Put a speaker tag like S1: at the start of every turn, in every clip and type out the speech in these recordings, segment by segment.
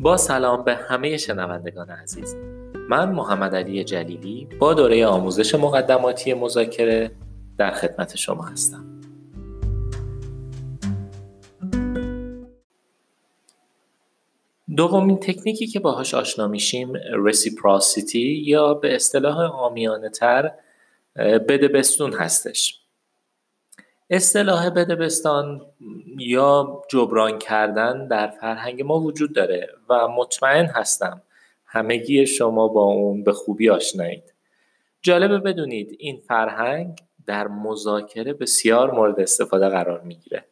S1: با سلام به همه شنوندگان عزیز. من محمد علی جلیلی با دوره آموزش مقدماتی مذاکره در خدمت شما هستم. دومین تکنیکی که باهاش آشنا میشیم رسیپراسیتی یا به اصطلاح آمیانه تر بده بستون هستش. اصطلاح بدبستان یا جبران کردن در فرهنگ ما وجود داره و مطمئن هستم همگی شما با اون به خوبی آشنایید. جالبه بدونید این فرهنگ در مذاکره بسیار مورد استفاده قرار می‌گیره.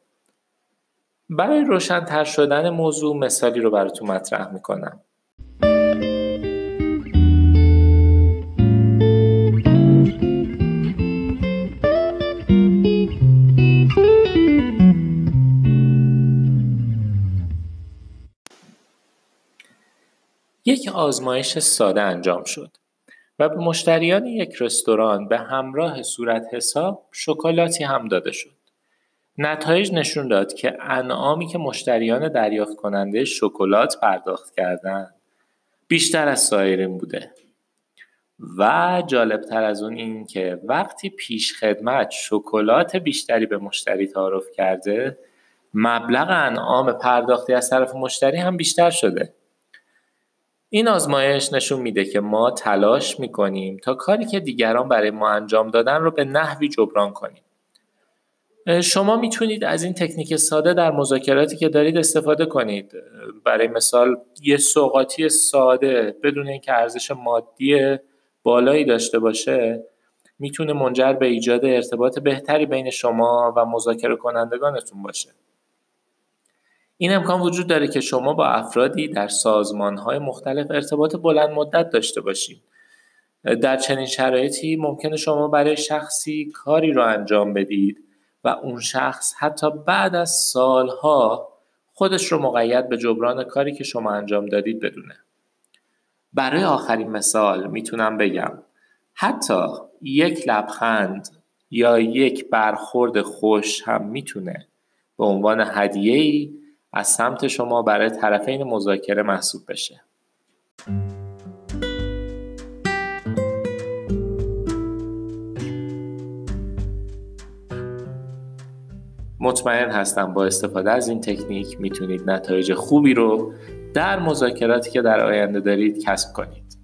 S1: برای روشنتر شدن موضوع مثالی رو براتون مطرح می‌کنم. یک آزمایش ساده انجام شد و به مشتریان یک رستوران به همراه صورت حساب شکلاتی هم داده شد. نتایج نشون داد که انعامی که مشتریان دریافت کننده شکلات پرداخت کردند بیشتر از سایرین بوده و جالبتر از اون این که وقتی پیش خدمت شکلات بیشتری به مشتری تعارف کرده مبلغ انعام پرداختی از طرف مشتری هم بیشتر شده این آزمایش نشون میده که ما تلاش می‌کنیم تا کاری که دیگران برای ما انجام دادن رو به نحوی جبران کنیم. شما می‌تونید از این تکنیک ساده در مذاکراتی که دارید استفاده کنید. برای مثال یه سوقاتی ساده بدون اینکه ارزش مادی بالایی داشته باشه می‌تونه منجر به ایجاد ارتباط بهتری بین شما و مذاکره کنندگانتون باشه. این امکان وجود داره که شما با افرادی در سازمانهای مختلف ارتباط بلند مدت داشته باشید. در چنین شرایطی ممکنه شما برای شخصی کاری رو انجام بدید و اون شخص حتی بعد از سالها خودش رو مقید به جبران کاری که شما انجام دادید بدونه. برای آخرین مثال می‌تونم بگم حتی یک لبخند یا یک برخورد خوش هم می‌تونه به عنوان هدیه‌ای از سمت شما برای طرفین مذاکره محسوب بشه. مطمئن هستم با استفاده از این تکنیک می‌تونید نتایج خوبی رو در مذاکراتی که در آینده دارید کسب کنید.